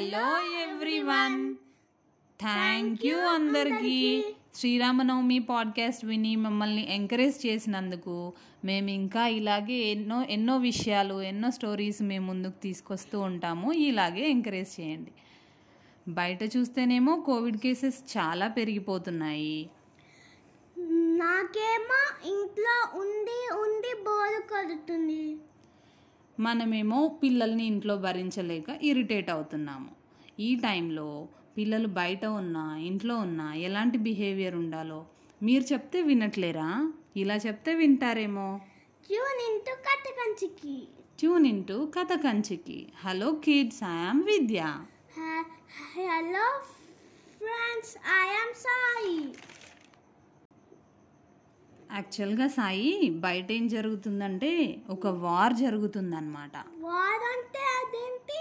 Hello everyone. Thank you అందరికీ. Sri Rama Navami podcast విని మమ్మల్ని ఎంకరేజ్ చేసినందుకు మేము ఇంకా ఇలాగే ఎన్నో ఎన్నో విషయాలు ఎన్నో స్టోరీస్ మేము ముందుకు తీసుకొస్తూ ఉంటాము. ఇలాగే ఎంకరేజ్ చేయండి. బయట చూస్తేనేమో కోవిడ్ కేసెస్ చాలా పెరిగిపోతున్నాయి. నాకేమో ఇంట్లో ఉండి ఉండి బోరు కొడుతుంది. మనమేమో పిల్లల్ని ఇంట్లో భరించలేక ఇరిటేట్ అవుతున్నాము. ఈ టైంలో పిల్లలు బయట ఉన్నా ఇంట్లో ఉన్నా ఎలాంటి బిహేవియర్ ఉండాలో మీరు చెప్తే వినట్లేరా? ఇలా చెప్తే వింటారేమో? ట్యూన్ ఇంటూ కథ కంచికి. ట్యూన్ ఇంటూ కథ కంచికి. Hello kids I am Vidya. Hello friends I am Sai. యాక్చువల్గా సాయి బయట ఏం జరుగుతుందంటే ఒక వార్ జరుగుతుందన్నమాట. వారంటే అదేంటి?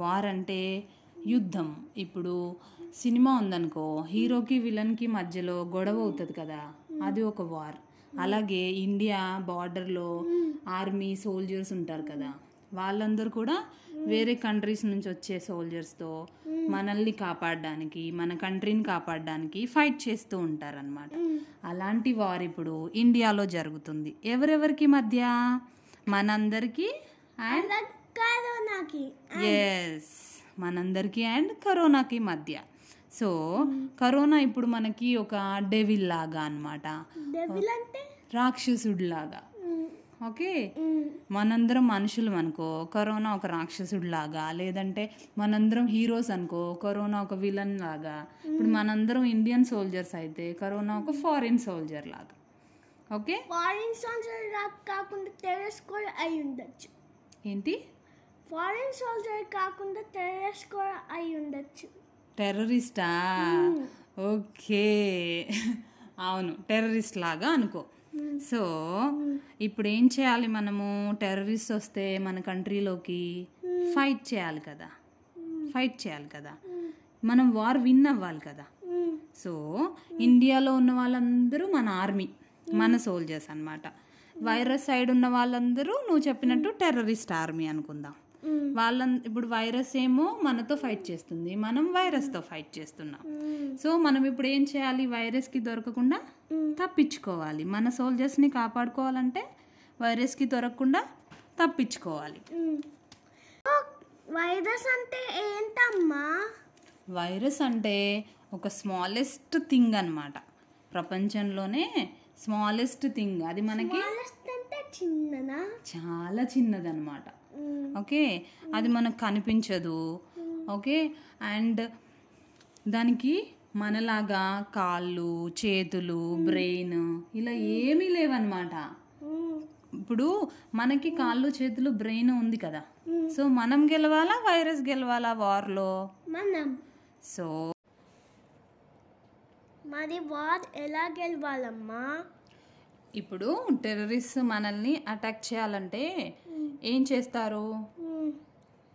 వార్ అంటే యుద్ధం. ఇప్పుడు సినిమా ఉందనుకో హీరోకి విలన్కి మధ్యలో గొడవ అవుతుంది కదా అది ఒక వార్. అలాగే ఇండియా బార్డర్లో ఆర్మీ సోల్జర్స్ ఉంటారు కదా వాళ్ళందరూ కూడా వేరే కంట్రీస్ నుంచి వచ్చే సోల్జర్స్తో మనల్ని కాపాడడానికి మన కంట్రీని కాపాడడానికి ఫైట్ చేస్తూ ఉంటారనమాట అలాంటి వార్ ఇప్పుడు ఇండియాలో జరుగుతుంది. ఎవరెవరికి మధ్య? మనందరికీ అండ్ కరోనాకి. ఎస్ మనందరికీ అండ్ కరోనాకి మధ్య. సో కరోనా ఇప్పుడు మనకి ఒక డెవిల్ లాగా అనమాట రాక్షసుడు లాగా ఓకే? మనందరం మనుషులు అనుకో కరోనా ఒక రాక్షసుడు లాగా లేదంటే మనందరం హీరోస్ అనుకో కరోనా ఒక విలన్ లాగా. ఇప్పుడు మనందరం ఇండియన్ సోల్జర్స్ అయితే కరోనా ఒక ఫారిన్ సోల్జర్ లాగా. ఓకే? ఫారిన్ సోల్జర్ కాకుండా టెర్రస్ కూడా అయి ఉండొచ్చు. ఏంటి? ఫారిన్ సోల్జర్ కాకుండా టెర్రస్ కూడా అయి ఉండొచ్చు. టెర్రరిస్టా? ఓకే. అవును టెర్రరిస్ట్ లాగా అనుకో. సో ఇప్పుడు ఏం చేయాలి మనము? టెర్రరిస్ట్ వస్తే మన కంట్రీలోకి ఫైట్ చేయాలి కదా. ఫైట్ చేయాలి కదా. మనం వార్ విన్ అవ్వాలి కదా. సో ఇండియాలో ఉన్న వాళ్ళందరూ మన ఆర్మీ మన సోల్జర్స్ అన్నమాట. వైరస్ సైడ్ ఉన్న వాళ్ళందరూ నువ్వు చెప్పినట్టు టెర్రరిస్ట్ ఆర్మీ అనుకుందాం. వాళ్ళ ఇప్పుడు వైరస్ ఏమో మనతో ఫైట్ చేస్తుంది. మనం వైరస్తో ఫైట్ చేస్తున్నాం. సో మనం ఇప్పుడు ఏం చేయాలి? వైరస్కి దొరకకుండా. తప్పించుకోవాలి. మన సోల్జర్స్ని కాపాడుకోవాలంటే వైరస్కి దొరకకుండా తప్పించుకోవాలి. వైరస్ అంటే ఏంటమ్మా? వైరస్ అంటే ఒక స్మాలెస్ట్ థింగ్ అన్నమాట. ప్రపంచంలోనే స్మాలెస్ట్ థింగ్ అది మనకి చాలా చిన్నదన్నమాట. మ్, ఓకే? అది మనకు కనిపించదు. ఓకే? అండ్ దానికి మనలాగా కాళ్ళు చేతులు బ్రెయిన్ ఇలా ఏమీ లేవన్నమాట. ఇప్పుడు మనకి కాళ్ళు చేతులు బ్రెయిన్ ఉంది కదా. సో మనం గెలవాలా వైరస్ గెలవాలా వార్లో? మనం. సో మరి వార్ ఎలా గెలవాలమ్మా? ఇప్పుడు టెర్రరిస్ట్ మనల్ని అటాక్ చేయాలంటే ఏం చేస్తారు?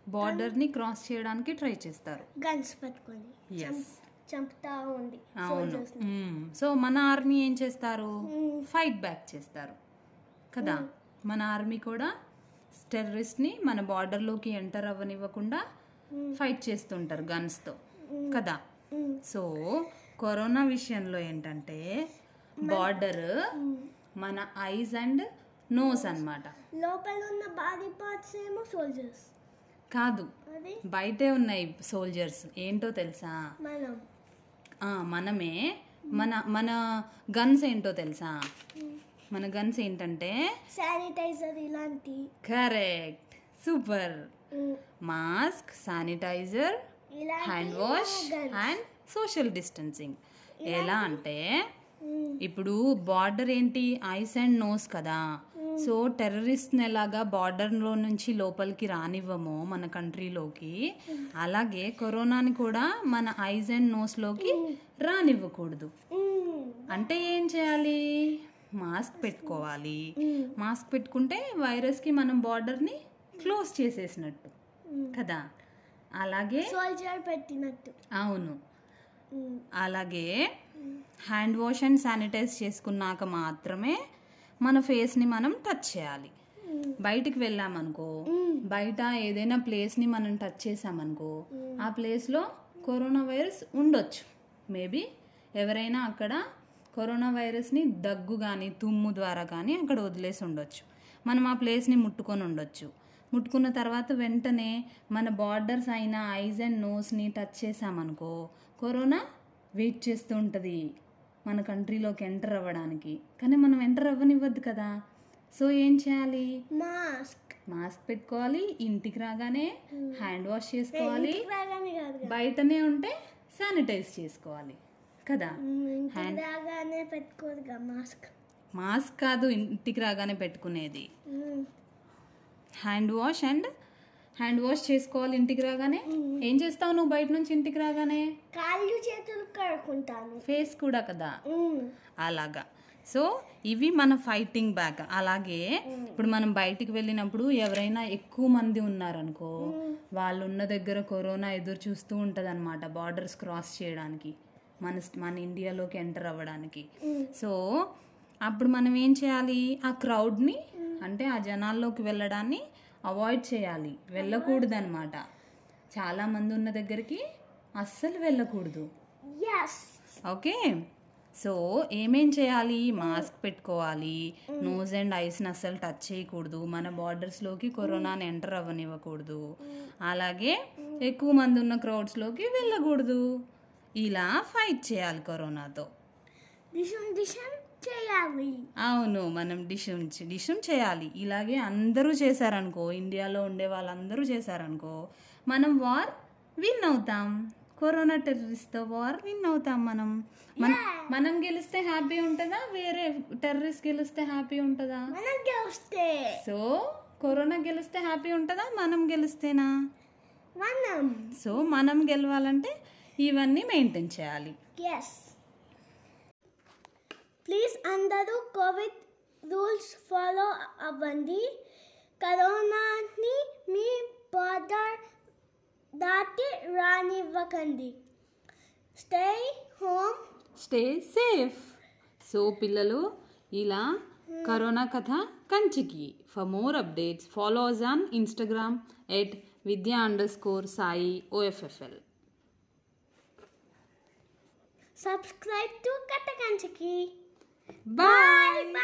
బార్డర్ని క్రాస్ చేయడానికి ట్రై చేస్తారు. గన్స్ పట్టుకొని ఎస్ చంపుతా ఉంది అవును. సో మన ఆర్మీ ఏం చేస్తారు? ఫైట్ బ్యాక్ చేస్తారు. కదా? మన ఆర్మీ కూడా టెర్రరిస్ట్ని మన బార్డర్లోకి ఎంటర్ అవ్వనివ్వకుండా ఫైట్ చేస్తుంటారు గన్స్తో కదా? సో కరోనా విషయంలో ఏంటంటే బార్డర్ మన ఐస్ అండ్ నోస్ అన్నమాట. లోపల ఉన్న బాడీ పార్ట్స్ ఏమో సోల్జర్స్ కాదు. బయటే ఉన్నాయి సోల్జర్స్ ఏంటో తెలుసా? మనం. మనమే మన మన గన్స్ ఏంటో తెలుసా? మన గన్స్ ఏంటంటే శానిటైజర్ ఇలాంటి. Correct super mask sanitiser hand wash. And social distancing ఎలా అంటే ఇప్పుడు బార్డర్ ఏంటి? ఐస్ అండ్ నోస్ కదా. సో టెర్రరిస్ట్ ఎలాగా బార్డర్లో నుంచి లోపలికి రానివ్వమో మన కంట్రీలోకి అలాగే కరోనాని కూడా మన ఐస్ అండ్ నోస్లోకి రానివ్వకూడదు. అంటే ఏం చేయాలి? మాస్క్ పెట్టుకోవాలి. మాస్క్ పెట్టుకుంటే వైరస్కి మనం బార్డర్ని క్లోజ్ చేసేసినట్టు. కదా? అలాగే సోల్జర్ పెట్టినట్టు. అవును. అలాగే హ్యాండ్ వాష్ అండ్ శానిటైజ్ చేసుకున్నాక మాత్రమే మన ఫేస్ని మనం టచ్ చేయాలి. బయటికి వెళ్ళామనుకో బయట ఏదైనా ప్లేస్ని మనం టచ్ చేసామనుకో ఆ ప్లేస్లో కరోనా వైరస్ ఉండొచ్చు. మేబీ ఎవరైనా అక్కడ కరోనా వైరస్ని దగ్గు కానీ తుమ్ము ద్వారా కానీ అక్కడ వదిలేసి ఉండొచ్చు. మనం ఆ ప్లేస్ని ముట్టుకొని ఉండొచ్చు. ముట్టుకున్న తర్వాత వెంటనే మన బార్డర్స్ అయిన ఐజ్ అండ్ నోస్ని టచ్ చేసామనుకో కరోనా వెయిట్ చేస్తూ ఉంటుంది. మన కంట్రీలోకి ఎంటర్ అవ్వడానికి. కానీ మనం ఎంటర్ అవ్వనివ్వద్దు కదా. సో ఏం చేయాలి? మాస్క్. మాస్క్ పెట్టుకోవాలి. ఇంటికి రాగానే హ్యాండ్ వాష్ చేసుకోవాలి. బయటనే ఉంటే శానిటైజ్ చేసుకోవాలి. కదా? రాగానే మాస్క్. మాస్క్ కాదు ఇంటికి రాగానే పెట్టుకునేది. Hand wash and hand wash చేసుకోవాలి ఇంటికి రాగానే? ఏం చేస్తావు నువ్వు బయట నుంచి ఇంటికి రాగానే? కాళ్ళు చేతులు కడుక్కుంటాను. ఫేస్ కూడా కదా. అలాగా. సో ఇవి మన ఫైటింగ్ బ్యాక్ అలాగే ఇప్పుడు మనం బయటికి వెళ్ళినప్పుడు ఎవరైనా ఎక్కువ మంది ఉన్నారనుకో వాళ్ళు ఉన్న దగ్గర కరోనా ఎదురు చూస్తూ ఉంటుంది అనమాట బార్డర్స్ క్రాస్ చేయడానికి మన మన ఇండియాలోకి ఎంటర్ అవ్వడానికి. సో అప్పుడు మనం ఏం చేయాలి? ఆ క్రౌడ్ని అంటే ఆ జనాల్లోకి వెళ్ళడాన్ని అవాయిడ్ చేయాలి. వెళ్ళకూడదు అనమాట చాలామంది ఉన్న దగ్గరికి అస్సలు వెళ్ళకూడదు. Yes. ఓకే? సో ఏమేం చేయాలి? మాస్క్ పెట్టుకోవాలి. నోజ్ అండ్ ఐస్ని అస్సలు టచ్ చేయకూడదు. మన బార్డర్స్లోకి కరోనాని ఎంటర్ అవ్వనివ్వకూడదు. అలాగే ఎక్కువ మంది ఉన్న క్రౌడ్స్లోకి వెళ్ళకూడదు. ఇలా ఫైట్ చేయాలి కరోనాతో. దిశం దిశం. చేయాలి. అవును మనం డిషుం డిషుం చేయాలి. ఇలాగే అందరూ చేశారనుకో ఇండియాలో ఉండే వాళ్ళందరూ చేశారనుకో మనం వార్ విన్ అవుతాం. కరోనా టెర్రరిస్ట్తో వార్ విన్ అవుతాం మనం. మన- మనం గెలిస్తే హ్యాపీ ఉంటుందా? వేరే టెర్రరిస్ట్ గెలిస్తే హ్యాపీ ఉంటుందా? మనం గెలిస్తే. సో కరోనా గెలిస్తే హ్యాపీ ఉంటుందా? మనం గెలిస్తేనా? మనం. సో మనం గెలవాలంటే ఇవన్నీ మెయింటైన్ చేయాలి. ఎస్ ప్లీజ్ అందరూ కోవిడ్ రూల్స్ ఫాలో అవ్వండి కరోనాని మీ బార్డర్ దాటి రానివ్వకండి stay home stay safe so పిల్లలు ఇలా కరోనా కథ కంచికి. For more updates follows on Instagram at Vidya underscore Sai OFFL subscribe to Bye. Bye.